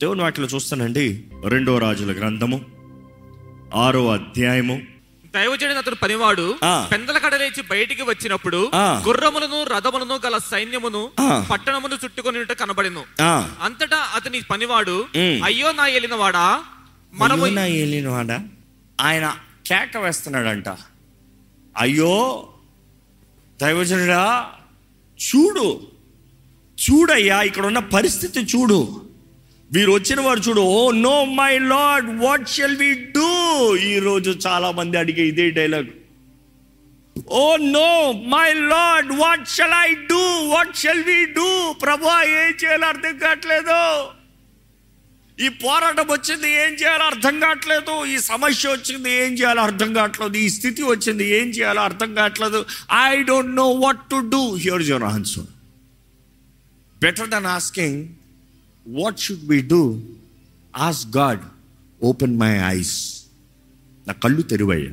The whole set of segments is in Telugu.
దేవుని వాక్యలో చూస్తానండి. రెండో రాజుల గ్రంథము ఆరో అధ్యాయము. దైవజనుడు అతడు పనివాడు. పెందల కడలేచి బయటికి వచ్చినప్పుడు. గుర్రములను రథములను గల సైన్యమును. పట్టణమును చుట్టుకొని కనబడిను. అంతటా అతని పనివాడు. అయ్యో నా ఏలిన వాడా? మనము నా ఏలినవాడ ఆయన కేక వేస్తున్నాడంట. అయ్యో దైవజనుడా చూడు. చూడయ్యా ఇక్కడ ఉన్న పరిస్థితి చూడు. వీరు వచ్చిన వారు చూడు ఓ no my lord what shall we do? ఈరోజు చాలా మంది అడిగే ఇదే dialogue. Oh no my lord what shall I do? What shall we do? ప్రభా ఏం చేయాలో అర్థం కావట్లేదు. ఈ పోరాటం వచ్చింది ఏం చేయాలో అర్థం కావట్లేదు. ఈ సమస్య వచ్చింది ఏం చేయాలో అర్థం కావట్లేదు. ఈ స్థితి వచ్చింది ఏం చేయాలో అర్థం కావట్లేదు. I don't know what to do. Here your answer. Better then asking what should be do as God open my eyes నా కళ్ళు తెరువయ్యా.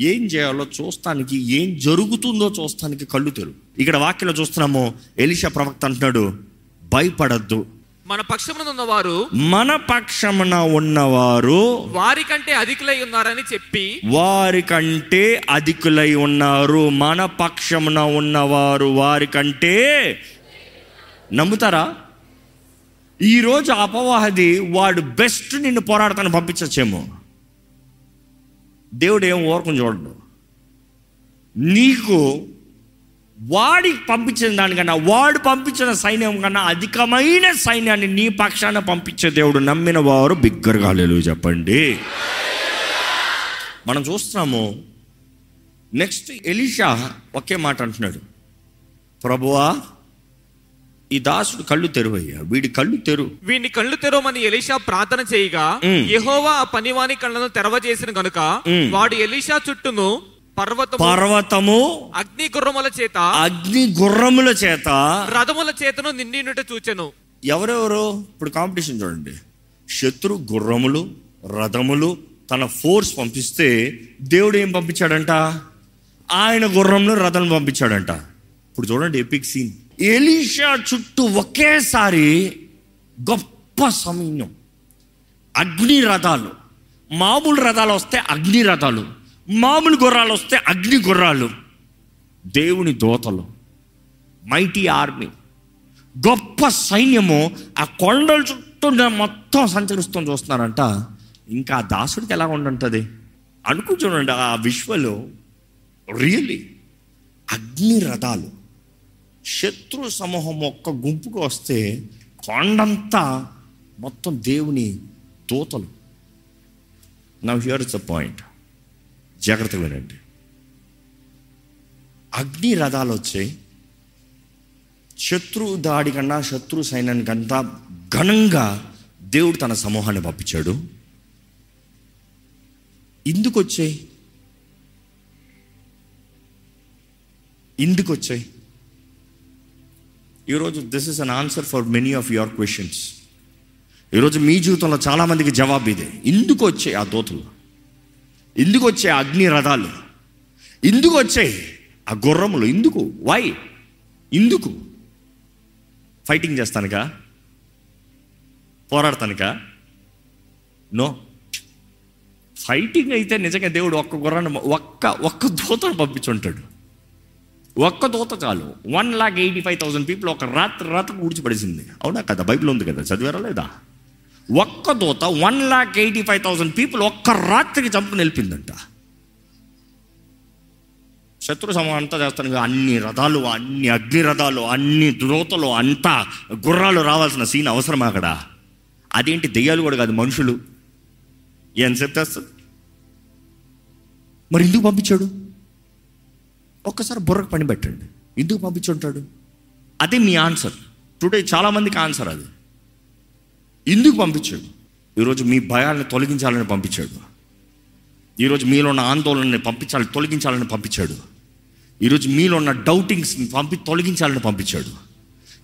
ఏం చేయాలో చూస్తానికి ఏం జరుగుతుందో చూస్తానికి కళ్ళు తెరు. ఇక్కడ వాక్యలో చూస్తున్నాము ఎలిషా ప్రవక్త అంటున్నాడు భయపడద్దు. మన పక్షమున ఉన్నవారు మన పక్షమున ఉన్నవారు వారి కంటే అధికులై ఉన్నారని చెప్పి వారి కంటే అధికులై ఉన్నారు. మన పక్షమున ఉన్నవారు వారి కంటే నమ్ముతారా? ఈరోజు అపవాది వాడు బెస్ట్ నిన్ను పోరాడతాను పంపించచ్చేమో. దేవుడు ఏం ఓరకం చూడడు. నీకు వాడికి పంపించిన దానికన్నా వాడు పంపించిన సైన్యం కన్నా అధికమైన సైన్యాన్ని నీ పక్షాన పంపించే దేవుడు నమ్మిన వారు బిగ్గరగా లేలు చెప్పండి. మనం చూస్తున్నాము నెక్స్ట్ ఎలీషా ఒకే మాట అంటున్నాడు. ప్రభువా ఈ దాసుడు కళ్ళు తెరువయ్యా. వీడి కళ్ళు తెరు. వీని కళ్ళు తెరవమని ఎలీషా ప్రార్థన చేయగా. యెహోవా ఆ పనివాని కళ్ళను తెరవజేసిన గనుక. వాడు ఎలీషా చుట్టూను పర్వతము పర్వతము అగ్ని గుర్రముల చేత అగ్ని గుర్రముల చేత రథముల చేతను నిండినట్టు చూచెను. ఎవరెవరు? ఇప్పుడు కాంపిటీషన్ చూడండి. శత్రు గుర్రములు రథములు తన ఫోర్స్ పంపిస్తే దేవుడు ఏం పంపించాడంట? ఆయన గుర్రంలో రథం పంపించాడంట. ఇప్పుడు చూడండి ఎపిక్ సీన్. ఎలీషా చుట్టూ ఒకేసారి గొప్ప సమయం అగ్ని రథాలు. మామూలు రథాలు వస్తే అగ్ని రథాలు. మామూలు గుర్రాలు వస్తే అగ్ని గుర్రాలు. దేవుని దోతలు. Mighty army. గొప్ప సైన్యము ఆ కొండల చుట్టూ మొత్తం సంచరిస్తూ చూస్తున్నారంట. ఇంకా ఆ దాసుడికి ఎలా ఉండుంటుంది? అనుకు చూడండి ఆ విశ్వలో రియలీ అగ్ని రథాలు. శత్రు సమూహం ఒక్క గుంపుకు వస్తే కొండంతా మొత్తం దేవుని దూతలు. Now here is the point జాగ్రత్తగా వినండి. అగ్ని రథాలు వచ్చాయి శత్రు దాడి కన్నా శత్రు సైన్యానికంతా ఘనంగా దేవుడు తన సమూహాన్ని పంపించాడు. ఇందుకు వచ్చాయి? ఇందుకు వచ్చాయి? ఈరోజు this is an answer for many of your questions ఈరోజు మీ జీవితంలో చాలామందికి జవాబు ఇదే. ఇందుకు వచ్చాయి ఆ దోతులు? ఇందుకు వచ్చాయి అగ్ని రథాలు? ఇందుకు వచ్చాయి ఆ గుర్రములు? ఇందుకు వై ఇందుకు ఫైటింగ్ చేస్తానుక పోరాడతానుక నో ఫైటింగ్ అయితే నిజంగా దేవుడు ఒక్క గుర్రాన్ని ఒక్క ఒక్క దూతను పంపించుంటాడు. ఒక్క దూత చాలు. One lakh eighty five thousand people ఒక రాత్రి రాత్రి ఊడ్చిపడేసింది. అవునా కదా? బైబిల్ ఉంది కదా? చదివారా లేదా? ఒక్క దూత one lakh eighty five thousand people ఒక్క రాత్రికి చంపు నిలిపిందంట. శత్రు సమూహం అంతా చేస్తాను. అన్ని రథాలు అన్ని అగ్ని రథాలు అన్ని దూతలు అంతా గుర్రాలు రావాల్సిన సీన్ అవసరం అక్కడ? అదేంటి దెయ్యాలు కూడా కాదు మనుషులు? ఎంతసేపు తెస్తుంది మరి ఎందుకు పంపించాడు? ఒక్కసారి బుర్రకు పని పెట్టండి. ఎందుకు పంపించుంటాడు? అది మీ ఆన్సర్. టుడే చాలామందికి ఆన్సర్ అది. ఎందుకు పంపించాడు? ఈరోజు మీ భయాలను తొలగించాలని పంపించాడు. ఈరోజు మీలో ఉన్న ఆందోళనని పంపించాలి తొలగించాలని పంపించాడు. ఈరోజు మీలో ఉన్న డౌటింగ్స్ని పంపి తొలగించాలని పంపించాడు.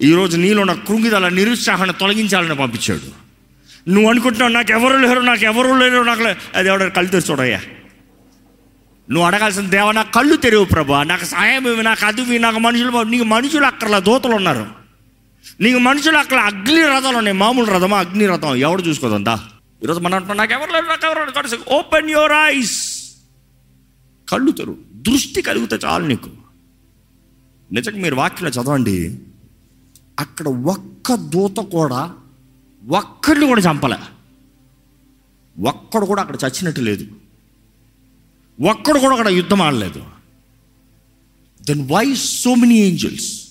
ఈరోజు నీలో ఉన్న కృంగిదల నిరుత్సాహాన్ని తొలగించాలని పంపించాడు. నువ్వు అనుకుంటున్నావు నాకు ఎవరు లేరు నాకు ఎవరు లేరు నాకు అది ఎవడ కళ్ళు తెరిచి చూడయ్యా. నువ్వు అడగాల్సిన దేవ నాకు కళ్ళు తెరువు ప్రభా. నాకు సాయం ఇవి నాకు అది నాకు మనుషులు నీకు మనుషులు అక్కడ దూతలు ఉన్నారు. నీకు మనుషులు అక్కడ అగ్ని రథాలు ఉన్నాయి మామూలు రథమా అగ్ని రథం? ఎవడు చూసుకోదంతా ఈరోజు మనం అంటున్నాం నాకు ఎవరు లేరు నాకు ఎవరు ఓపెన్ యువర్ ఐస్ కళ్ళు తెరువు. దృష్టి కలిగితే చాలు నీకు. నిజంగా మీరు వాక్యంలో చదవండి. అక్కడ ఒక్క దూత కూడా ఒక్కడిని కూడా చంపలే. ఒక్కడు కూడా అక్కడ చచ్చినట్టు లేదు. ఒక్కడు కూడా అక్కడ యుద్ధం ఆడలేదు. Then why so many angels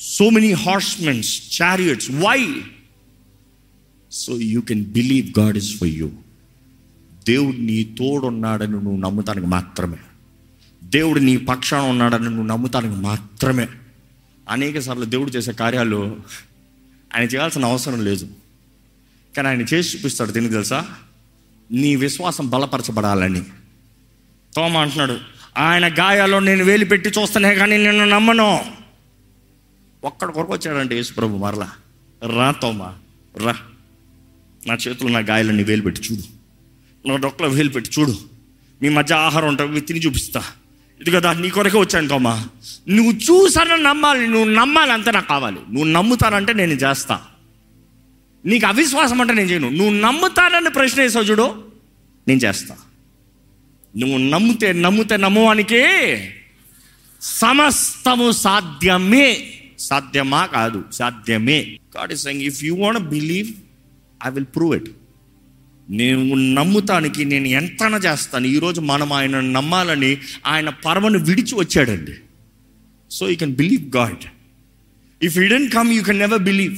so many horsemens chariots why so you can believe God is for you దేవుడు నీ తోడున్నాడని నువ్వు నమ్ముతానికి మాత్రమే. దేవుడు నీ పక్షాన ఉన్నాడని నువ్వు నమ్ముతానికి మాత్రమే. అనేక సార్లు దేవుడు చేసే కార్యాలు ఆయన చేయాల్సిన అవసరం లేదు. కానీ ఆయన చేసి చూపిస్తాడు దీనికి తెలుసా? నీ విశ్వాసం బలపరచబడాలని. తోమ అంటున్నాడు ఆయన గాయాల్లో నేను వేలు పెట్టి చూస్తానే కానీ నిన్ను నమ్మను. ఒక్కడ కొరకు వచ్చాడంటే యేసుప్రభు మరలా రా తోమా రా. నా చేతులు నా గాయాలని వేలు పెట్టి చూడు. నా డొక్కలో వేలు పెట్టి చూడు. మీ మధ్య ఆహారం ఉంటుంది తిని చూపిస్తా. ఇది కదా నీ కొరకే వచ్చాను తోమా. నువ్వు చూసానని నమ్మాలి నువ్వు నమ్మాలి అంతే నాకు కావాలి. నువ్వు నమ్ముతానంటే నేను చేస్తా. నీకు అవిశ్వాసం అంటే నేను చేయను. నువ్వు నమ్ముతానని ప్రశ్న వేసావు చూడు నేను చేస్తా. నువ్వు నమ్మితే నమ్మితే నమ్మవానికి సమస్తము సాధ్యమే. సాధ్యమా కాదు సాధ్యమే. God is saying if you want believe I will prove it నేను నమ్ముతానికి నేను ఎంతన చేస్తాను? ఈరోజు మనం ఆయన నమ్మాలని ఆయన పరమను విడిచి వచ్చాడండి. So you can believe God if you didn't come you can never believe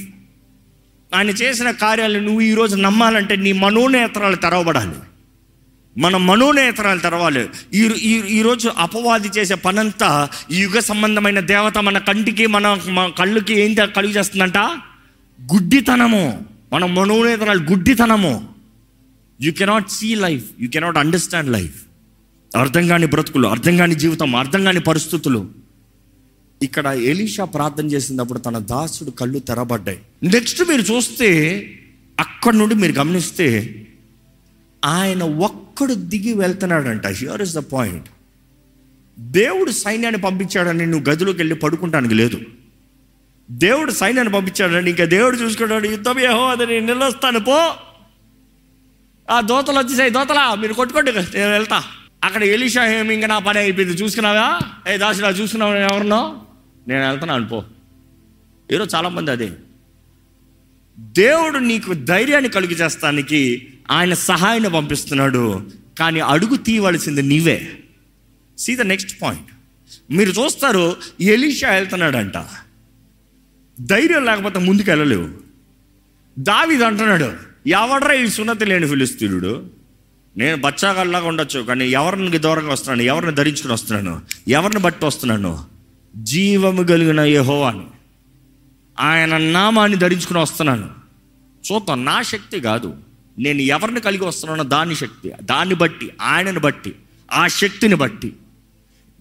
ఆయన చేసిన కార్యాలు నువ్వు ఈరోజు నమ్మాలంటే నీ మనోనేత్రాలు తెరవబడాలి. మన మనోనేతరాలు తెరవాలి. ఈ ఈ ఈరోజు అపవాది చేసే పనంతా యుగ సంబంధమైన దేవత మన కంటికి మన కళ్ళుకి ఏం కలుగు చేస్తుందంట? గుడ్డితనము. మన మనోనేతరాలు గుడ్డితనము. You cannot see life you cannot understand life అర్థం కాని బ్రతుకులు అర్థం కాని జీవితం అర్థం కాని పరిస్థితులు. ఇక్కడ ఎలీషా ప్రార్థన చేసినప్పుడు తన దాసుడు కళ్ళు తెరబడ్డాయి. నెక్స్ట్ మీరు చూస్తే అక్కడి నుండి మీరు గమనిస్తే ఆయన ఒక్కడు దిగి వెళ్తున్నాడంట. హియర్ ఇస్ ద పాయింట్ దేవుడు సైన్యాన్ని పంపించాడని నువ్వు గదిలోకి వెళ్ళి పడుకుంటానికి లేదు. దేవుడు సైన్యాన్ని పంపించాడని ఇంకా దేవుడు చూసుకున్నాడు యుద్ధం ఏహో అది నేను నిలుస్తాను పో. ఆ దోతలు వచ్చేసాయి దోతలా మీరు కొట్టుకోండి నేను వెళ్తా. అక్కడ ఎలీషా ఏమి ఇంకా నా పని అయిపోయింది చూసుకున్నావా? ఏ దాసుడా చూసుకున్నావు ఎవరినో? నేను వెళ్తున్నాను పో. ఈరోజు చాలామంది అదే. దేవుడు నీకు ధైర్యాన్ని కలుగు చేస్తానికి ఆయన సహాయాన్ని పంపిస్తున్నాడు. కానీ అడుగు తీయవలసింది నీవే. సీ ద నెక్స్ట్ పాయింట్ మీరు చూస్తారు ఎలీషా వెళ్తున్నాడంట. ధైర్యం లేకపోతే ముందుకు వెళ్ళలేవు దావిది అంటున్నాడు ఎవడరా ఈ సున్నతి లేని ఫిలిస్తీనుడు? నేను బచ్చాగాల్లాగా ఉండొచ్చు కానీ ఎవరిని దూరంగా వస్తున్నాను? ఎవరిని ధరించుకుని వస్తున్నాను? ఎవరిని బట్టి వస్తున్నాను? జీవము కలిగిన యహోవాని. ఆయన నామాన్ని ధరించుకుని వస్తున్నాను. చూద్దాం నా శక్తి కాదు. నేను ఎవరిని కలిగి వస్తున్నానో దాని శక్తి దాన్ని బట్టి ఆయనను బట్టి ఆ శక్తిని బట్టి.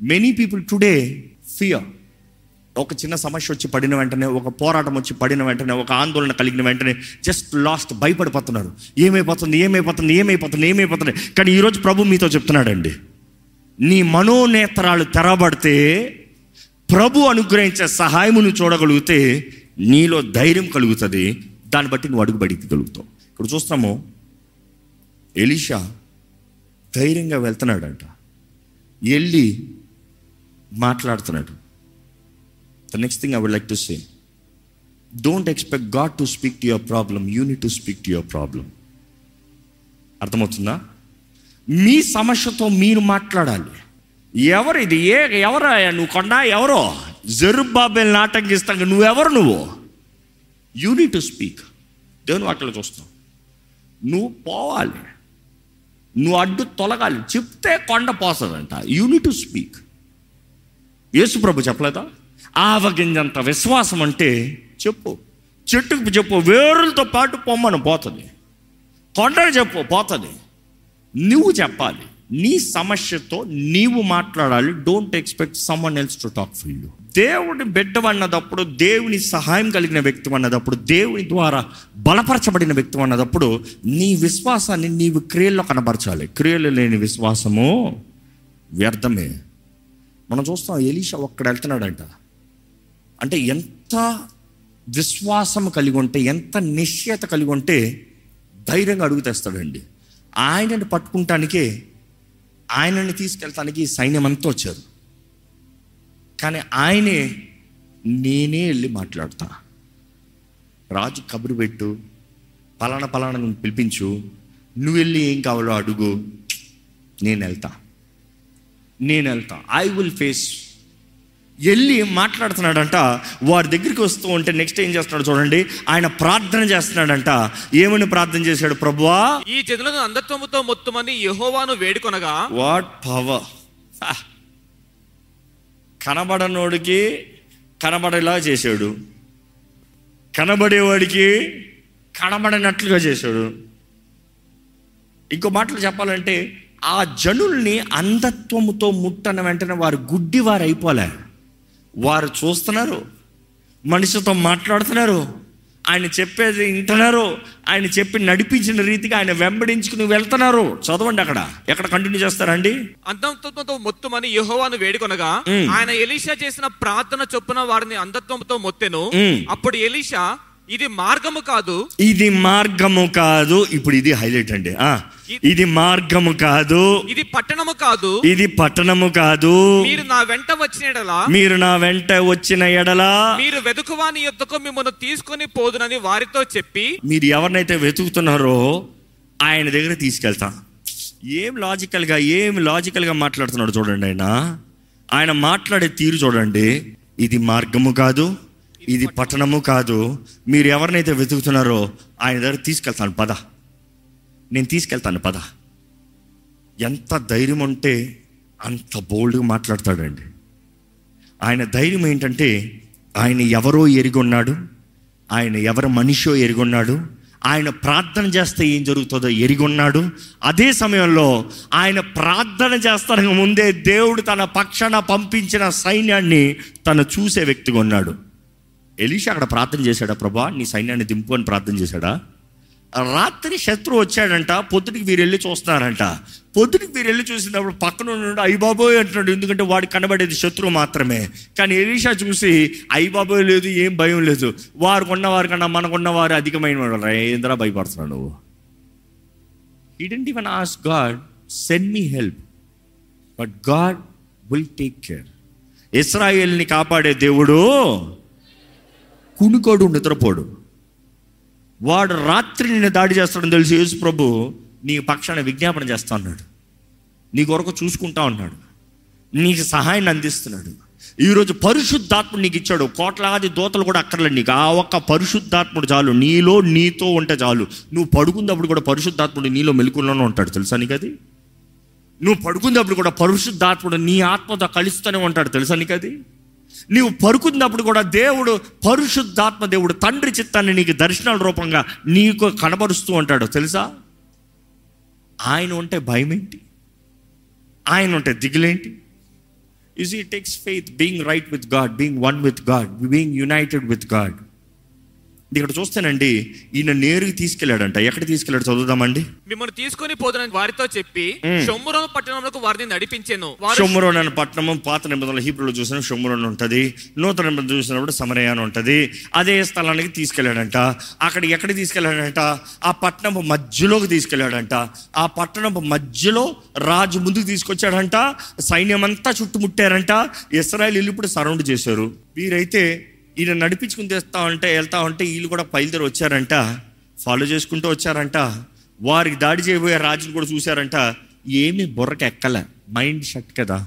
మెనీ పీపుల్ టుడే ఫియర్ ఒక చిన్న సమస్య వచ్చి పడిన వెంటనే ఒక పోరాటం వచ్చి పడిన వెంటనే ఒక ఆందోళన కలిగిన వెంటనే జస్ట్ లాస్ట్ భయపడిపోతున్నారు. ఏమైపోతుంది ఏమైపోతుంది ఏమైపోతుంది ఏమైపోతుంది. కానీ ఈరోజు ప్రభు మీతో చెప్తున్నాడండి. నీ మనోనేత్రాలు తెరబడితే ప్రభు అనుగ్రహించే సహాయమును చూడగలిగితే నీలో ధైర్యం కలుగుతుంది. దాన్ని బట్టి నువ్వు అడుగుబడి గలుగుతావు ఇప్పుడు చూస్తాము ఎలీషా ధైర్యంగా వెళ్తున్నాడంట. వెళ్ళి మాట్లాడుతున్నాడు. The next thing I would like to say don't expect God to speak to your problem you need to speak to your problem అర్థమవుతుందా? మీ సమస్యతో మీరు మాట్లాడాలి. ఎవరు ఇది? ఏ ఎవరు నువ్వు కొండ? ఎవరో? జరుబాబేల్ ఆటంకిస్తాక నువ్వెవరు నువ్వు? యూనిట్ టు స్పీక్ దేవుని వాటిలో చూస్తాం నువ్వు పోవాలి. నువ్వు అడ్డు తొలగాలి. చెప్తే కొండ పోతుందంట you need to speak Yesu ప్రభు చెప్పలేదా? ఆవగింజంత విశ్వాసం అంటే చెప్పు. చెట్టుకు చెప్పు వేరులతో పాటు పొమ్మను పోతుంది. కొండను చెప్పు పోతుంది. నువ్వు చెప్పాలి. నీ సమస్యతో నీవు మాట్లాడాలి. Don't expect someone else to talk for you దేవుడి బిడ్డ అన్నదప్పుడు దేవుని సహాయం కలిగిన వ్యక్తి అన్నదప్పుడు దేవుని ద్వారా బలపరచబడిన వ్యక్తి అన్నదప్పుడు నీ విశ్వాసాన్ని నీవు క్రియల్లో కనబరచాలి. క్రియలు లేని విశ్వాసము వ్యర్థమే. మనం చూస్తాం ఎలీషా ఒక్కడ వెళ్తున్నాడంట. అంటే ఎంత విశ్వాసం కలిగి ఉంటే ఎంత నిశ్చయత కలిగి ఉంటే ధైర్యంగా అడుగు తెస్తాడండి. ఆయనను పట్టుకుంటానికే ఆయనని తీసుకెళ్తానికి సైన్యం అంతా వచ్చారు. కానీ ఆయనే నేనే వెళ్ళి మాట్లాడతా. రాజు కబురు పెట్టు పలానా పలానా నువ్వు పిలిపించు నువ్వు వెళ్ళి ఏం కావాలో అడుగు నేను వెళ్తా. నేను వెళ్తా. ఐ విల్ ఫేస్ వెళ్ళి మాట్లాడుతున్నాడంట వారి దగ్గరికి వస్తూ ఉంటే నెక్స్ట్ ఏం చేస్తున్నాడు చూడండి ఆయన ప్రార్థన చేస్తున్నాడంట. ఏమని ప్రార్థన చేశాడు ప్రభువా? ఈ జనులను అంధత్వముతో మొత్తమని యెహోవాను వేడుకొనగా వాట్ పవర్ కనబడనోడికి కనబడేలా చేశాడు. కనబడేవాడికి కనబడినట్లుగా చేశాడు. ఇంకో మాటలు చెప్పాలంటే ఆ జనుల్ని అంధత్వముతో ముట్టన వెంటనే వారు గుడ్డి వారు అయిపోలే వారు చూస్తున్నారు మనిషితో మాట్లాడుతున్నారు ఆయన చెప్పేది వింటున్నారు ఆయన చెప్పి నడిపించిన రీతిగా ఆయన వెంబడించుకుని వెళ్తున్నారు చదవండి అక్కడ ఎక్కడ కంటిన్యూ చేస్తారండి అంధత్వముతో మొత్తమని యెహోవాను వేడుకొనగా. ఆయన ఎలీషా చేసిన ప్రార్థన చొప్పున వారిని అంధత్వంతో మొత్తెను. అప్పుడు ఎలీషా ఇది మార్గము కాదు. ఇది మార్గము కాదు. ఇప్పుడు ఇది హైలైట్ అండి. ఆ, ఇది మార్గము కాదు. ఇది పట్టణము కాదు. ఇది పట్టణము కాదు. మీరు నా వెంట వచ్చిన యెడల మీరు నా వెంట వచ్చిన ఎడలా మీరు వెతుకువాని యొద్దకు మిమ్మల్ని తీసుకొని పోదునని వారితో చెప్పి మీరు ఎవరినైతే వెతుకుతున్నారో ఆయన దగ్గర తీసుకెళ్తా. ఏం లాజికల్గా ఏం లాజికల్గా మాట్లాడుతున్నాడు చూడండి ఆయన. ఆయన మాట్లాడే తీరు చూడండి. ఇది మార్గము కాదు. ఇది పట్టణము కాదు. మీరు ఎవరినైతే వెతుకుతున్నారో ఆయన దగ్గర తీసుకెళ్తాను. పద. నేను తీసుకెళ్తాను. పద. ఎంత ధైర్యం ఉంటే అంత బోల్డ్గా మాట్లాడతాడండి. ఆయన ధైర్యం ఏంటంటే ఆయన ఎవరో ఎరిగొన్నాడు. ఆయన ఎవరి మనిషో ఎరిగొన్నాడు. ఆయన ప్రార్థన చేస్తే ఏం జరుగుతుందో ఎరిగొన్నాడు. అదే సమయంలో ఆయన ప్రార్థన చేస్తానికి ముందే దేవుడు తన పక్షాన పంపించిన సైన్యాన్ని తను చూసే వ్యక్తిగా ఉన్నాడు. ఎలీషా అక్కడ ప్రార్థన చేశాడా ప్రభా? నీ సైన్యాన్ని దింపు అని ప్రార్థన చేశాడా? రాత్రి శత్రువు వచ్చాడంట పొద్దుటికి వీరు వెళ్ళి చూస్తున్నారంట. పొద్దుటికి వీరు వెళ్ళి చూసినప్పుడు పక్కన ఉన్నాడు అయ్యబాబోయ్ అంటున్నాడు. ఎందుకంటే వాడు కనబడేది శత్రువు మాత్రమే. కానీ ఎలీషా చూసి అయ్యబాబోయ్ లేదు ఏం భయం లేదు. వారు కొన్నవారు కన్నా మనకున్న వారు అధికమైన వాడు ఏంద్రా భయపడుతున్నాడు నువ్వు? It didn't even as God send me help but God will take care ఇస్రాయేల్ని కాపాడే దేవుడు కునుకోడు నిద్రపోడు. వాడు రాత్రి నిన్ను దాడి చేస్తాడని తెలిసి యేసు ప్రభు నీ పక్షాన విజ్ఞాపన చేస్తా ఉన్నాడు నీ కొరకు చూసుకుంటా ఉన్నాడు నీకు సహాయాన్ని అందిస్తున్నాడు. ఈరోజు పరిశుద్ధాత్ముడు నీకు ఇచ్చాడు. కోట్లాది దోతలు కూడా అక్కర్లేదు నీకు. ఆ ఒక్క పరిశుద్ధాత్ముడు చాలు. నీలో నీతో ఉంటే చాలు. నువ్వు పడుకున్నప్పుడు కూడా పరిశుద్ధాత్ముడు నీలో మెలుకుల్లోనే ఉంటాడు. తెలుసా నీకు అది? నువ్వు పడుకున్నప్పుడు కూడా పరిశుద్ధాత్ముడు నీ ఆత్మతో కలుస్తూనే ఉంటాడు. తెలుసా నీకు అది? నీవు పరుకున్నప్పుడు కూడా దేవుడు పరిశుద్ధాత్మ దేవుడు తండ్రి చిత్తాన్ని నీకు దర్శనాల రూపంగా నీకు కనబరుస్తూ ఉంటాడు. తెలుసా? ఆయన ఉంటే భయం ఏంటి? ఆయన ఉంటే దిగులేంటి? ఇస్ ఈ takes faith being right with God being one with God being united with God ఇక్కడ చూస్తానండి ఈయన నేరుగా తీసుకెళ్ళాడంట. ఎక్కడ తీసుకెళ్ళాడు చదువుదామండి? మిమ్మల్ని తీసుకొని పోదునని వారితో చెప్పి. షొమ్మురోను పట్టణంలో వారిని నడిపించాను. షొమ్మురోన్ అనే పట్టణము పాత నిబంధనలు హీబ్రూలో చూసిన షొమ్మురోన్ ఉంటుంది నూతన నిబంధనలు చూసినప్పుడు సమరయ అని ఉంటుంది. అదే స్థలానికి తీసుకెళ్ళాడంట. అక్కడ ఎక్కడ తీసుకెళ్ళాడంట? ఆ పట్టణపు మధ్యలోకి తీసుకెళ్ళాడంట. ఆ పట్టణపు మధ్యలో రాజు ముందుకు తీసుకొచ్చాడంట. సైన్యం అంతా చుట్టుముట్టారంట. ఇస్రాయల్ ఇల్లు ఇప్పుడు సరౌండ్ చేశారు. వీరైతే ఈయన నడిపించుకుని తెస్తా ఉంటే వెళ్తా ఉంటే వీళ్ళు కూడా బయలుదేరి వచ్చారంట. ఫాలో చేసుకుంటూ వచ్చారంట. వారికి దాడి చేయబోయే రాజును కూడా చూశారంట. ఏమీ బుర్రకి ఎక్కలే. మైండ్ షట్ కదా.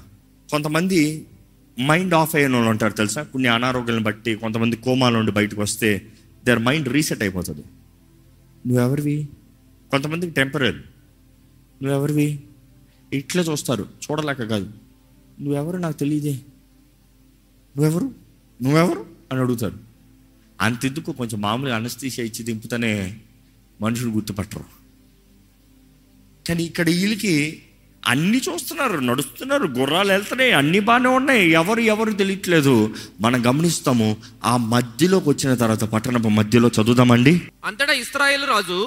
కొంతమంది మైండ్ ఆఫ్ అయిన వాళ్ళు ఉంటారు తెలుసా? కొన్ని అనారోగ్యాలను బట్టి కొంతమంది కోమాల నుండి బయటకు వస్తే దర్ మైండ్ రీసెట్ అయిపోతుంది. నువ్వెవరివి? కొంతమందికి టెంపరీ నువ్వెవరివి? ఇట్లా చూస్తారు. చూడలేక కాదు. నువ్వెవరు? నాకు తెలియదే నువ్వెవరు? నువ్వెవరు? అని అడుగుతారు అంతెందుకు? కొంచెం మామూలుగా అనస్థీషియా ఇచ్చి దింపుతూనే మనుషులు గుర్తుపట్టరు. కానీ ఇక్కడ వీళ్ళకి అన్ని చూస్తున్నారు నడుస్తున్నారు గుర్రాలు వెళ్తున్నాయి అన్ని బాగానే ఉన్నాయి. ఎవరు ఎవరు తెలియట్లేదు. మనం గమనిస్తాము ఆ మధ్యలోకి వచ్చిన తర్వాత పట్టణపు మధ్యలో చదువుదామండి. అంతటా ఇస్రాయేల్ రాజు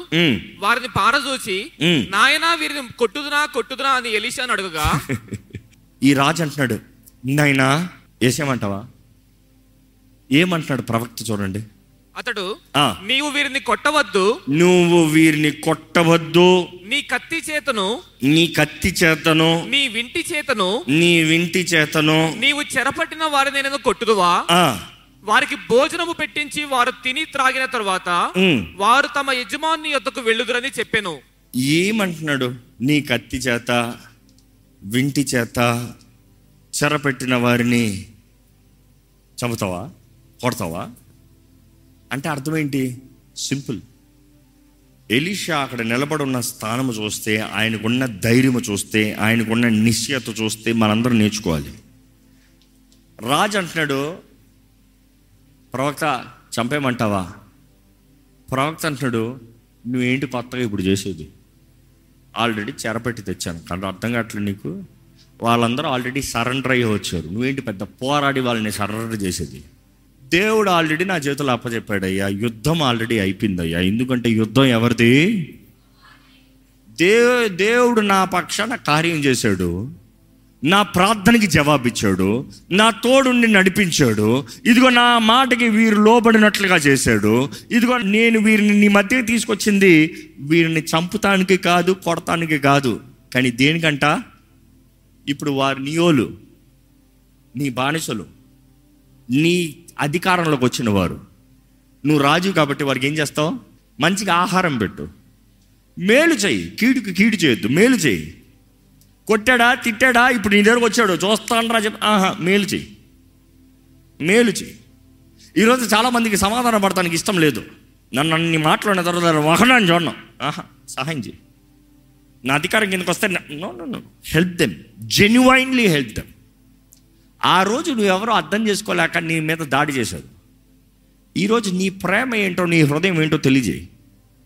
వారిని పారదూచి మ్. నాయనా వీరిని కొట్టుదునా కొట్టుదునా అని ఎలీషాను అడుగుగా ఈ రాజు అంటున్నాడు నాయనా వేసేయమంటావా ఏమంటున్నాడు ప్రవక్త చూడండి. అతడు. నీవు వీరిని కొట్టవద్దు. నువ్వు వీరిని కొట్టవద్దు. నీ కత్తి చేతను నీ కత్తి చేతను నీ వింటి చేతను నీ వింటి చేతను నీవు చెరపట్టిన వారిని నేను కొట్టుదువా? వారికి భోజనము పెట్టించి వారు తిని త్రాగిన తరువాత. వారు తమ యజమాని యొద్దకు వెళ్ళుదురని చెప్పాను. ఏమంటున్నాడు? నీ కత్తి చేత వింటి చేత చెరపెట్టిన వారిని చంపుతావా? కొడతావా? అంటే అర్థం ఏంటి సింపుల్. ఎలీషా అక్కడ నిలబడి ఉన్న స్థానము చూస్తే ఆయనకున్న ధైర్యము చూస్తే ఆయనకున్న నిశ్చయత చూస్తే మనందరం నేర్చుకోవాలి. రాజు అంటున్నాడు ప్రవక్త చంపేమంటావా ప్రవక్త అంటున్నాడు నువ్వేంటి కొత్తగా ఇప్పుడు చేసేది? ఆల్రెడీ చెరపెట్టి తెచ్చాను. కానీ అర్థం కావట్లేదు నీకు? వాళ్ళందరూ ఆల్రెడీ సరెండర్ అయ్యి వచ్చారు. నువ్వేంటి పెద్ద పోరాడి వాళ్ళని సరెండర్ చేసేది? దేవుడు ఆల్రెడీ నా చేతులు అప్పచెప్పాడు అయ్యా యుద్ధం ఆల్రెడీ అయిపోయింది అయ్యా ఎందుకంటే యుద్ధం ఎవరిది? దే దేవుడు నా పక్షాన కార్యం చేశాడు. నా ప్రార్థనకి జవాబిచ్చాడు. నా తోడుని నడిపించాడు. ఇదిగో నా మాటకి వీరు లోబడినట్లుగా చేశాడు. ఇదిగో నేను వీరిని నీ మధ్యకి తీసుకొచ్చింది వీరిని చంపుతానికి కాదు కొడతానికి కాదు. కానీ దేనికంట? ఇప్పుడు వారి నియోలు నీ బానిసలు. నీ అధికారంలోకి వచ్చిన వారు. నువ్వు రాజు కాబట్టి వారికి ఏం చేస్తావు? మంచిగా ఆహారం పెట్టు. మేలు చెయ్యి. కీడుకి కీడు చేయొద్దు. మేలు చెయ్యి. కొట్టాడా? తిట్టాడా? ఇప్పుడు నీ దగ్గరకు వచ్చాడు. చూస్తానరా చెప్పి. ఆహా మేలు చెయ్యి. మేలు చెయ్యి. ఈరోజు చాలామందికి సమాధానం పడటానికి ఇష్టం లేదు. నన్ను అన్ని మాట్లాడిన తర్వాత వాహనాన్ని చూడడం ఆహా సహాయం చేయి నా అధికారం కిందకి వస్తే no no no help them genuinely help them ఆ రోజు నువ్వెవరో అర్థం చేసుకోలేక నీ మీద దాడి చేశారు. ఈరోజు నీ ప్రేమ ఏంటో నీ హృదయం ఏంటో తెలియజేయి.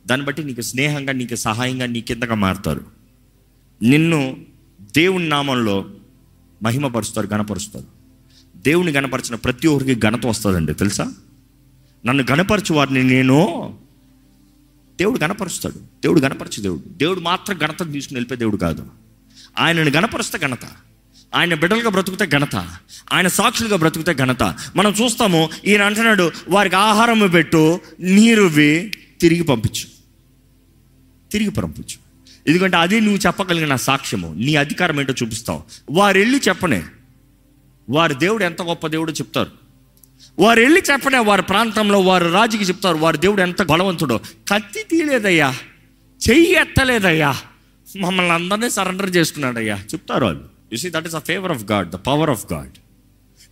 దాన్ని బట్టి నీకు స్నేహంగా నీకు సహాయంగా నీ కిందగా మారుతారు. నిన్ను దేవుని నామంలో మహిమపరుస్తారు గణపరుస్తారు దేవుని గణపరిచిన ప్రతి ఒక్కరికి ఘనత వస్తుందండి తెలుసా? నన్ను గణపరచు వారిని నేను దేవుడు గణపరుస్తాడు దేవుడు గణపరచు దేవుడు. దేవుడు మాత్రం ఘనతను తీసుకుని వెళ్ళిపోయే దేవుడు కాదు. ఆయనను గణపరుస్తే ఘనత. ఆయన బిడ్డలుగా బ్రతుకుతే ఘనత ఆయన సాక్షులుగా బ్రతుకుతే ఘనత. మనం చూస్తాము ఈయన అంటున్నాడు వారికి ఆహారం పెట్టు నీరువి తిరిగి పంపించు. తిరిగి పంపించు. ఎందుకంటే అది నువ్వు చెప్పగలిగిన సాక్ష్యము నీ అధికారం ఏంటో చూపిస్తావు. వారు వెళ్ళి చెప్పనే వారి దేవుడు ఎంత గొప్ప దేవుడో చెప్తారు. వారు వెళ్ళి చెప్పనే వారి ప్రాంతంలో వారు రాజుకి చెప్తారు వారి దేవుడు ఎంత బలవంతుడో. కత్తి తీయలేదయ్యా చెయ్యి ఎత్తలేదయ్యా. మమ్మల్ని అందరినీ సరెండర్ చేసుకున్నాడయ్యా. చెప్తారు వాళ్ళు. You see that is a favour of God the power of God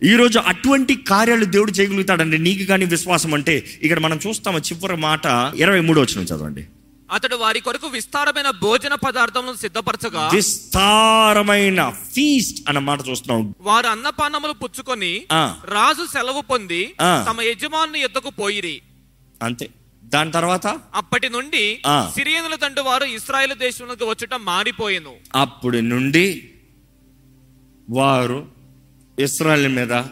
ఈరోజు అటువంటి కార్యాలు దేవుడు చేయగలుగుతాడండి. నీకు కానీ విశ్వాసం అంటే ఇక్కడ మనం చూస్తాము చివరి మాట ఇరవై మూడు వచ్చిన చదవండి. అతడు వారి కొరకు విస్తారమైన భోజన పదార్థములను సిద్ధపరచగా విస్తారమైన ఫీస్ట్ అన్న మాట చూస్తున్నాం. వారు అన్నపానములు పుచ్చుకొని. రాజు సెలవు పొంది. తమ యజమాని ఎద్దకు పోయిరి. అంతే. దాని తర్వాత? అప్పటి నుండి. సిరియనుల తండ్రి వారు ఇస్రాయేల్ దేశంలోకి వచ్చుట మారిపోయెను. అప్పటి నుండి వారు ఇస్రాయల్ మీద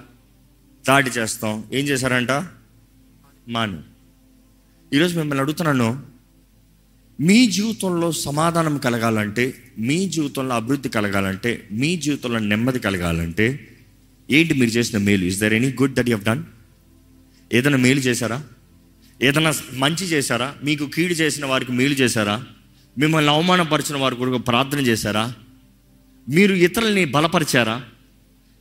దాడి చేస్తాం. ఏం చేశారంట? మాను. ఈరోజు మిమ్మల్ని అడుగుతున్నాను మీ జీవితంలో సమాధానం కలగాలంటే మీ జీవితంలో అభివృద్ధి కలగాలంటే మీ జీవితంలో నెమ్మది కలగాలంటే ఏంటి మీరు చేసిన మేలు? Is there any good that you done ఏదైనా మేలు చేశారా? ఏదైనా మంచి చేశారా? మీకు కీడు చేసిన వారికి మేలు చేశారా? మిమ్మల్ని అవమానపరిచిన వారి కొరకు ప్రార్థన చేశారా? మీరు ఇతరుల్ని బలపరిచారా?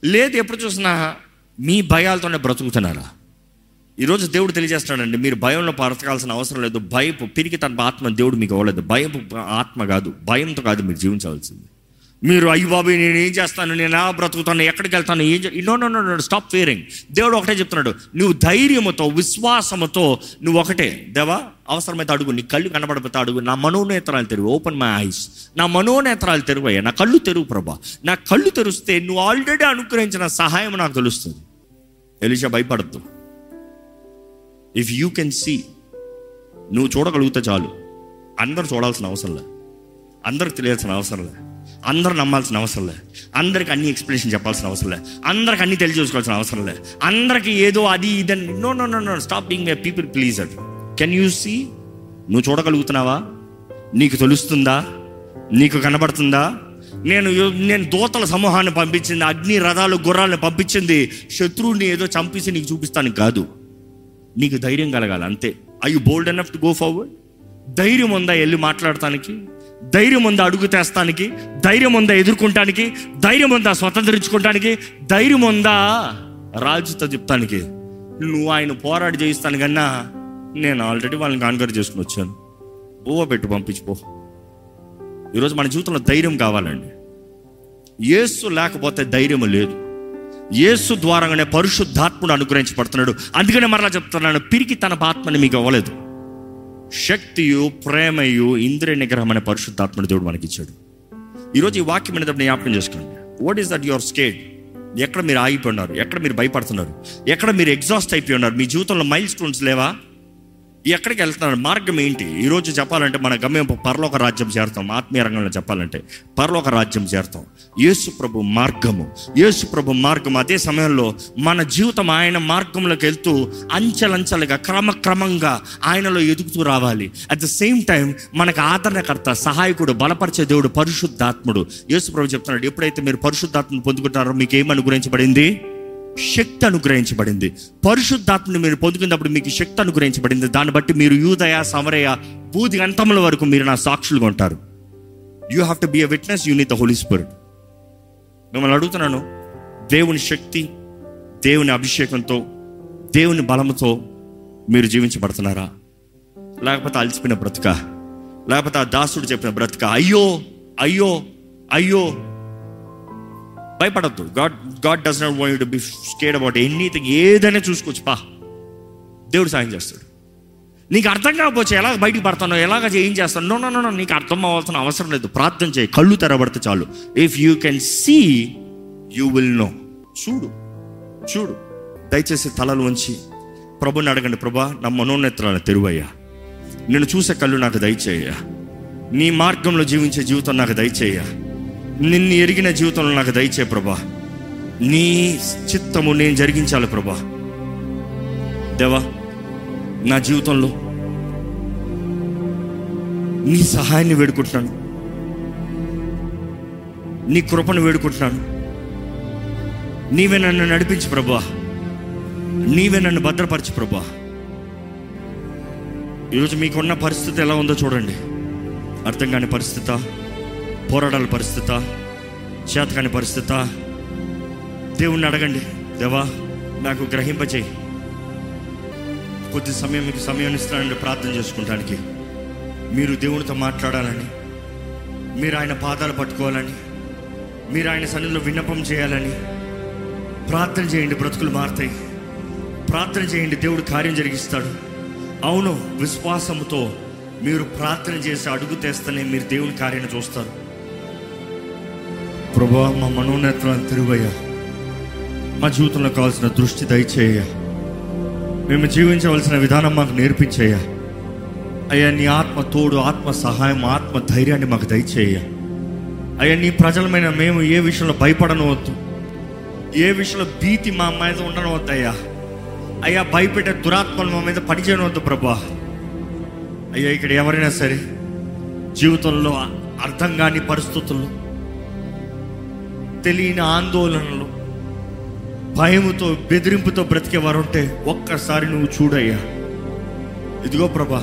లేదు ఎప్పుడు చూసినా మీ భయాలతోనే బ్రతుకుతున్నారా? ఈరోజు దేవుడు తెలియజేస్తున్నాడండి మీరు భయంలో బ్రతకాల్సిన అవసరం లేదు. భయపు పిరికి తన ఆత్మ దేవుడు మీకు ఇవ్వలేదు. భయపు ఆత్మ కాదు భయంతో కాదు మీరు జీవించవలసింది. మీరు అయ్యి బాబు నేను ఏం చేస్తాను? నేను ఎలా బ్రతుకుతాను? ఎక్కడికి వెళ్తాను? ఏం no no no no stop fearing దేవుడు ఒకటే చెప్తున్నాడు. నువ్వు ధైర్యముతో విశ్వాసముతో నువ్వు ఒకటే. దేవా అవసరమైతే అడుగు. నీ కళ్ళు కనబడిపోతే అడుగు. నా మనోనేత్రాలు తెరువు. ఓపెన్ మై ఐస్ నా మనోనేత్రాలు తెరువు అయ్యా నా కళ్ళు తెరువు ప్రభా. నా కళ్ళు తెరిస్తే నువ్వు ఆల్రెడీ అనుగ్రహించిన సహాయం నాకు తెలుస్తుంది. ఎలిషా భయపడద్దు. ఇఫ్ యూ కెన్ సీ నువ్వు చూడగలిగితే చాలు. అందరు చూడాల్సిన అవసరం లే అందరికి తెలియాల్సిన అవసరం లే అందరూ నమ్మాల్సిన అవసరం లేదు. అందరికి అన్ని ఎక్స్ప్లెనేషన్ చెప్పాల్సిన అవసరం లే అందరికి అన్ని తెలియజేసుకోవాల్సిన అవసరం లేదు. అందరికి ఏదో అది ఇదని. No no no no stop being a people pleaser can you see నువ్వు చూడగలుగుతున్నావా? నీకు తెలుస్తుందా? నీకు కనబడుతుందా? నేను నేను దోతల సమూహాన్ని పంపించింది అగ్ని రథాలు గుర్రాలను పంపించింది. శత్రువుని ఏదో చంపేసి నీకు చూపిస్తానికి కాదు. నీకు ధైర్యం కలగాలి అంతే. I you bold enough to go forward ధైర్యం ఉందా వెళ్ళి మాట్లాడటానికి? ధైర్యం ఉందా అడుగు తెస్తానికి ధైర్యం ఉందా ఎదుర్కొంటానికి ధైర్యం ఉందా స్వతంత్రించుకోవటానికి ధైర్యం ఉందా రాజుతో చెప్తానికి నువ్వు ఆయన పోరాడి చేయిస్తాను కన్నా నేను ఆల్రెడీ వాళ్ళని కాన్కర్ చేసుకుని వచ్చాను. ఊవ పెట్టు పంపించిపో. ఈరోజు మన జీవితంలో ధైర్యం కావాలండి. యేసు లేకపోతే ధైర్యం లేదు. యేసు ద్వారానే పరిశుద్ధాత్ముడు అనుగ్రహించబడుతున్నాడు. అందుకనే మరలా చెప్తున్నాను పిరికి తన ఆత్మని మీకు అవ్వలేదు శక్తియు ప్రేమయు ఇంద్రియ నిగ్రహం అనే పరిశుద్ధాత్మని దేవుడు మనకి ఇచ్చాడు ఈరోజు ఈ వాక్యం అనేది జ్ఞాపకం చేసుకోండి what is that your scared ఎక్కడ మీరు ఆగిపోయినారు? ఉన్నారు ఎక్కడ మీరు భయపడుతున్నారు? ఎక్కడ మీరు ఎగ్జాస్ట్ అయిపోయి ఉన్నారు? మీ జీవితంలో మైల్ స్టోన్స్ లేవా? ఎక్కడికి వెళ్తున్నాడు మార్గం ఏంటి? ఈరోజు చెప్పాలంటే మన గమ్యం పరలోక రాజ్యం చేరుతాం. ఆత్మీయ రంగంలో చెప్పాలంటే పరలోక రాజ్యం చేరుతాం. యేసు ప్రభు మార్గము. యేసు ప్రభు మార్గం అదే సమయంలో మన జీవితం ఆయన మార్గంలోకి వెళ్తూ అంచెలంచెలుగా క్రమక్రమంగా ఆయనలో ఎదుగుతూ రావాలి. అట్ ద సేమ్ టైం మనకు ఆదరణకర్త సహాయకుడు బలపరిచే దేవుడు పరిశుద్ధాత్ముడు. యేసు ప్రభు చెప్తున్నాడు ఎప్పుడైతే మీరు పరిశుద్ధాత్మను పొందుకుంటారో మీకు ఏం పడింది శక్తి అనుగ్రహించబడింది. పరిశుద్ధాత్మని మీరు పొందుకున్నప్పుడు మీకు శక్తి అనుగ్రహించబడింది. దాన్ని బట్టి మీరు యూదయ సమరయ బూది అంతముల వరకు మీరు నా సాక్షులుగా ఉంటారు. You have to be a witness you need the Holy Spirit మిమ్మల్ని అడుగుతున్నాను దేవుని శక్తి దేవుని అభిషేకంతో దేవుని బలముతో మీరు జీవించబడుతున్నారా? లేకపోతే అలసిపోయిన బ్రతుక లేకపోతే ఆ దాసుడు చెప్పిన బ్రతుక అయ్యో అయ్యో అయ్యో భయపడద్దు. God God does not want to be scared about anything ఏదైనా చూసుకోవచ్చు. పా. దేవుడు సాయం చేస్తాడు. నీకు అర్థం కాకపోవచ్చు ఎలా బయటికి పడతానో ఎలాగ ఏం చేస్తాను. నో నో నో నీకు అర్థం అవ్వాల్సిన అవసరం లేదు. ప్రార్థన చేయి. కళ్ళు తెరబడితే చాలు. If you can see you will know చూడు. చూడు. దయచేసి తలలు ఉంచి ప్రభుని అడగండి ప్రభా నా మనోన్నెత్రాల తెరువయ్యా. నేను చూసే కళ్ళు నాకు దయచేయ నీ మార్గంలో జీవించే జీవితం నాకు దయచేయ నిన్ను ఎరిగిన జీవితంలో నాకు దయచే ప్రభా. నీ చిత్తము నేను జరిగించాలి ప్రభా. దేవా నా జీవితంలో నీ సహాయాన్ని వేడుకుంటున్నాను. నీ కృపను వేడుకుంటున్నాను. నీవే నన్ను నడిపించు ప్రభా. నీవే నన్ను భద్రపరచు ప్రభా. ఈరోజు మీకున్న పరిస్థితి ఎలా ఉందో చూడండి. అర్థం కాని పరిస్థితి? పోరాడాల పరిస్థితి చేతకాని పరిస్థిత. దేవుణ్ణి అడగండి దేవా నాకు గ్రహింపచేయి. కొద్ది సమయం మీకు సమయాన్ని ఇస్తానండి ప్రార్థన చేసుకుంటానికి. మీరు దేవునితో మాట్లాడాలని మీరు ఆయన పాదాలు పట్టుకోవాలని మీరు ఆయన సన్నిధిలో విన్నపం చేయాలని ప్రార్థన చేయండి బ్రతుకులు మారుతాయి. ప్రార్థన చేయండి దేవుడు కార్యం జరిగిస్తాడు. అవును విశ్వాసంతో మీరు ప్రార్థన చేసి అడుగు తెస్తేనే మీరు దేవుని కార్యాన్ని చూస్తారు. ప్రభా మా మనోనేతలను తిరుగయ్యా. మా జీవితంలో కావాల్సిన దృష్టి దయచేయ మేము జీవించవలసిన విధానం మాకు నేర్పించేయ అయ్యా నీ ఆత్మ తోడు ఆత్మ సహాయం ఆత్మ ధైర్యాన్ని మాకు దయచేయ అయ్యా నీ ప్రజలమైన మేము ఏ విషయంలో భయపడనవద్దు. ఏ విషయంలో భీతి మా మీద ఉండనవద్దు అయ్యా అయ్యా భయపెట్టే దురాత్మలు మా మీద పనిచేయనవద్దు ప్రభా. అయ్యా ఇక్కడ ఎవరైనా సరే జీవితంలో అర్థం కాని పరిస్థితుల్లో తెలియని ఆందోళనలు భయముతో బెదిరింపుతో బ్రతికేవారు ఉంటే ఒక్కసారి నువ్వు చూడయ్యా. ఇదిగో ప్రభా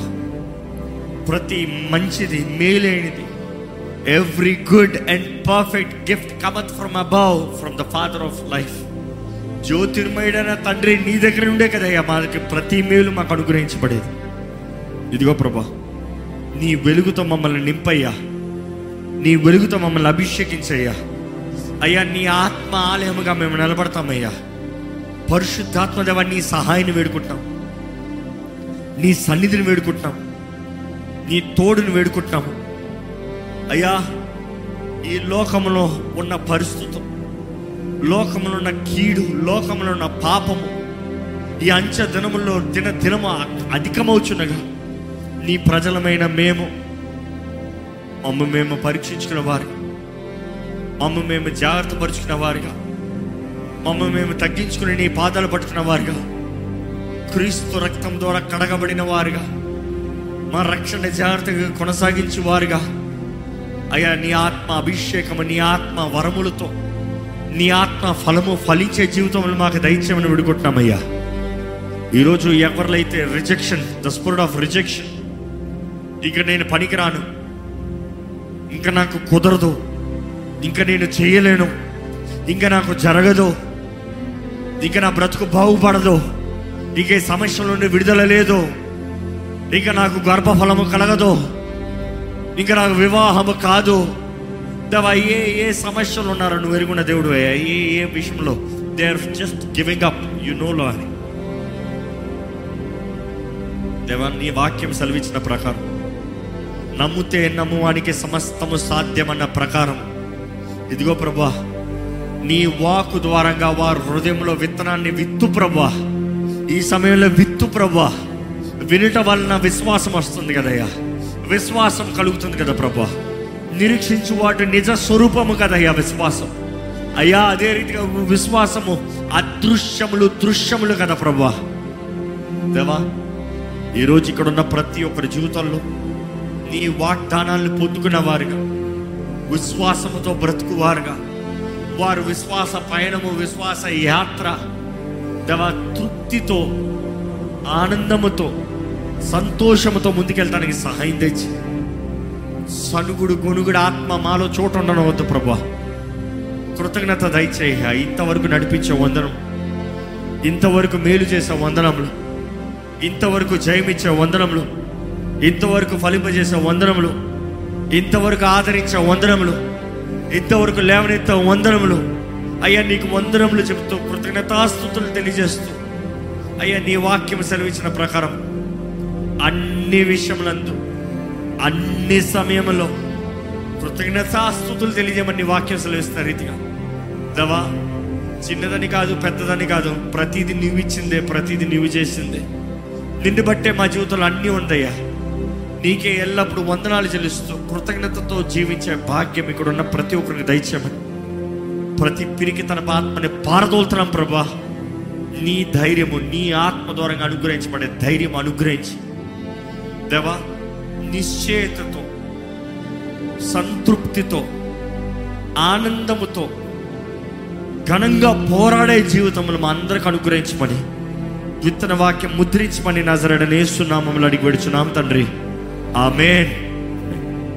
ప్రతి మంచిది మేలైనది. Every good and perfect gift cometh from above from the father of life జ్యోతిర్మయుడైన తండ్రి నీ దగ్గర ఉండే కదయ్యా మాకి ప్రతి మేలు మాకు అనుగ్రహించబడేది. ఇదిగో ప్రభా నీ వెలుగుతో మమ్మల్ని నింపయ్యా. నీ వెలుగుతో మమ్మల్ని అభిషేకించయ్యా. అయ్యా నీ ఆత్మ ఆలయముగా మేము నిలబడతామయ్యా. పరిశుద్ధాత్మదేవ నీ సహాయాన్ని వేడుకుంటాం నీ సన్నిధిని వేడుకుంటున్నాం. నీ తోడుని వేడుకుంటున్నాము అయ్యా ఈ లోకంలో ఉన్న పరిస్థితులు లోకంలో ఉన్న కీడు లోకంలో ఉన్న పాపము ఈ అంచె దినములో దిన దినము అధికమవుచున్నగా నీ ప్రజలమైన మేము మమ్మ మేము పరీక్షించుకున్న వారు. మమ్మ మేము జాగ్రత్త పరుచుకున్న వారుగా. మమ్మ మేము తగ్గించుకుని నీ పాదాలు పట్టుకున్న వారుగా. క్రీస్తు రక్తం ద్వారా కడగబడిన వారుగా. మా రక్షణ జాగ్రత్తగా కొనసాగించి వారుగా. అయ్యా నీ ఆత్మ అభిషేకము నీ ఆత్మ వరములతో నీ ఆత్మ ఫలము ఫలించే జీవితంలో మాకు దయచేయమని విడుకుంటున్నామయ్యా. ఈరోజు ఎవరిలైతే rejection the spirit of rejection ఇక నేను పనికిరాను. ఇంకా నాకు కుదరదు. ఇంకా నేను చేయలేను. ఇంకా నాకు జరగదు. ఇంకా నా బ్రతుకు బాగుపడదు. నీకే సమస్యల నుండి విడుదల లేదు. ఇంకా నాకు గర్భఫలము కలగదు. ఇంకా నాకు వివాహము కాదు. దేవా ఏ ఏ సమస్యలు ఉన్నారో నువ్వు ఎరుగున్న దేవుడు ఏ ఏ విషయంలో? They are just giving up you know low అని దేవా నీ వాక్యం సెలవిచ్చిన ప్రకారం. నమ్ముతే నమ్మువానికి సమస్తము సాధ్యమన్న ప్రకారం. ఇదిగో ప్రభా నీ వాకు ద్వారంగా వారు హృదయంలో విత్తనాన్ని విత్తు ప్రభా. ఈ సమయంలో విత్తు ప్రభా. వినుట వలన విశ్వాసం వస్తుంది కదయ్యా. విశ్వాసం కలుగుతుంది కదా ప్రభా. నిరీక్షించు వాటి నిజ స్వరూపము కదయ్యా విశ్వాసం. అయ్యా అదే రీతిగా విశ్వాసము అదృశ్యములు దృశ్యములు కదా ప్రభా. దేవా ఈరోజు ఇక్కడ ఉన్న ప్రతి ఒక్కరి జీవితంలో నీ వాగ్దానాలను పొందుకున్న వారుగా విశ్వాసముతో బ్రతుకువారుగా. వారు విశ్వాస పయనము విశ్వాస యాత్ర దేవా తృప్తితో ఆనందముతో సంతోషముతో ముందుకెళ్ళడానికి సహాయం తెచ్చి. సనుగుడు గొనుగుడు ఆత్మ మాలో చోటు ఉండనవద్దు ప్రభా కృతజ్ఞత దయచేయ. ఇంతవరకు నడిపించే వందనం ఇంతవరకు మేలు చేసే వందనములు ఇంతవరకు జయమిచ్చే వందనములు ఇంతవరకు ఫలింపజేసే వందనములు ఇంతవరకు ఆదరించే వందనములు ఇంతవరకు లేవనెత్తే వందనములు అయ్యా నీకు వందనములు చెబుతూ కృతజ్ఞతాస్థుతులు తెలియజేస్తూ అయ్యా నీ వాక్యం సెలవిచ్చిన ప్రకారం అన్ని విషయములందు అన్ని సమయంలో కృతజ్ఞతాస్థుతులు తెలియజేయమని వాక్యం సెలవిస్తున్న రీతిగా. దవా చిన్నదని కాదు పెద్దదని కాదు ప్రతిదీ నువ్వు ఇచ్చిందే ప్రతిదీ నువ్వు చేసిందే. నిన్ను బట్టే మా జీవితంలో అన్నీ ఉందయ్యా. నీకే ఎల్లప్పుడూ వందనాలు చెల్లిస్తూ కృతజ్ఞతతో జీవించే భాగ్యం ఇక్కడ ఉన్న ప్రతి ఒక్కరికి దయచేయమని. ప్రతి పిరికి తన ఆత్మని పారదోలుతున్నాం ప్రభా. నీ ధైర్యము నీ ఆత్మ ద్వారా అనుగ్రహించబడే ధైర్యం అనుగ్రహించి. దేవా నిశ్చయతతో సంతృప్తితో ఆనందముతో ఘనంగా పోరాడే జీవితములు మా అందరికి అనుగ్రహించమని. విత్తన వాక్యం ముద్రించమని నజరడనేస్తున్నామని అడిగి పెడుచున్నాం తండ్రి. Amen.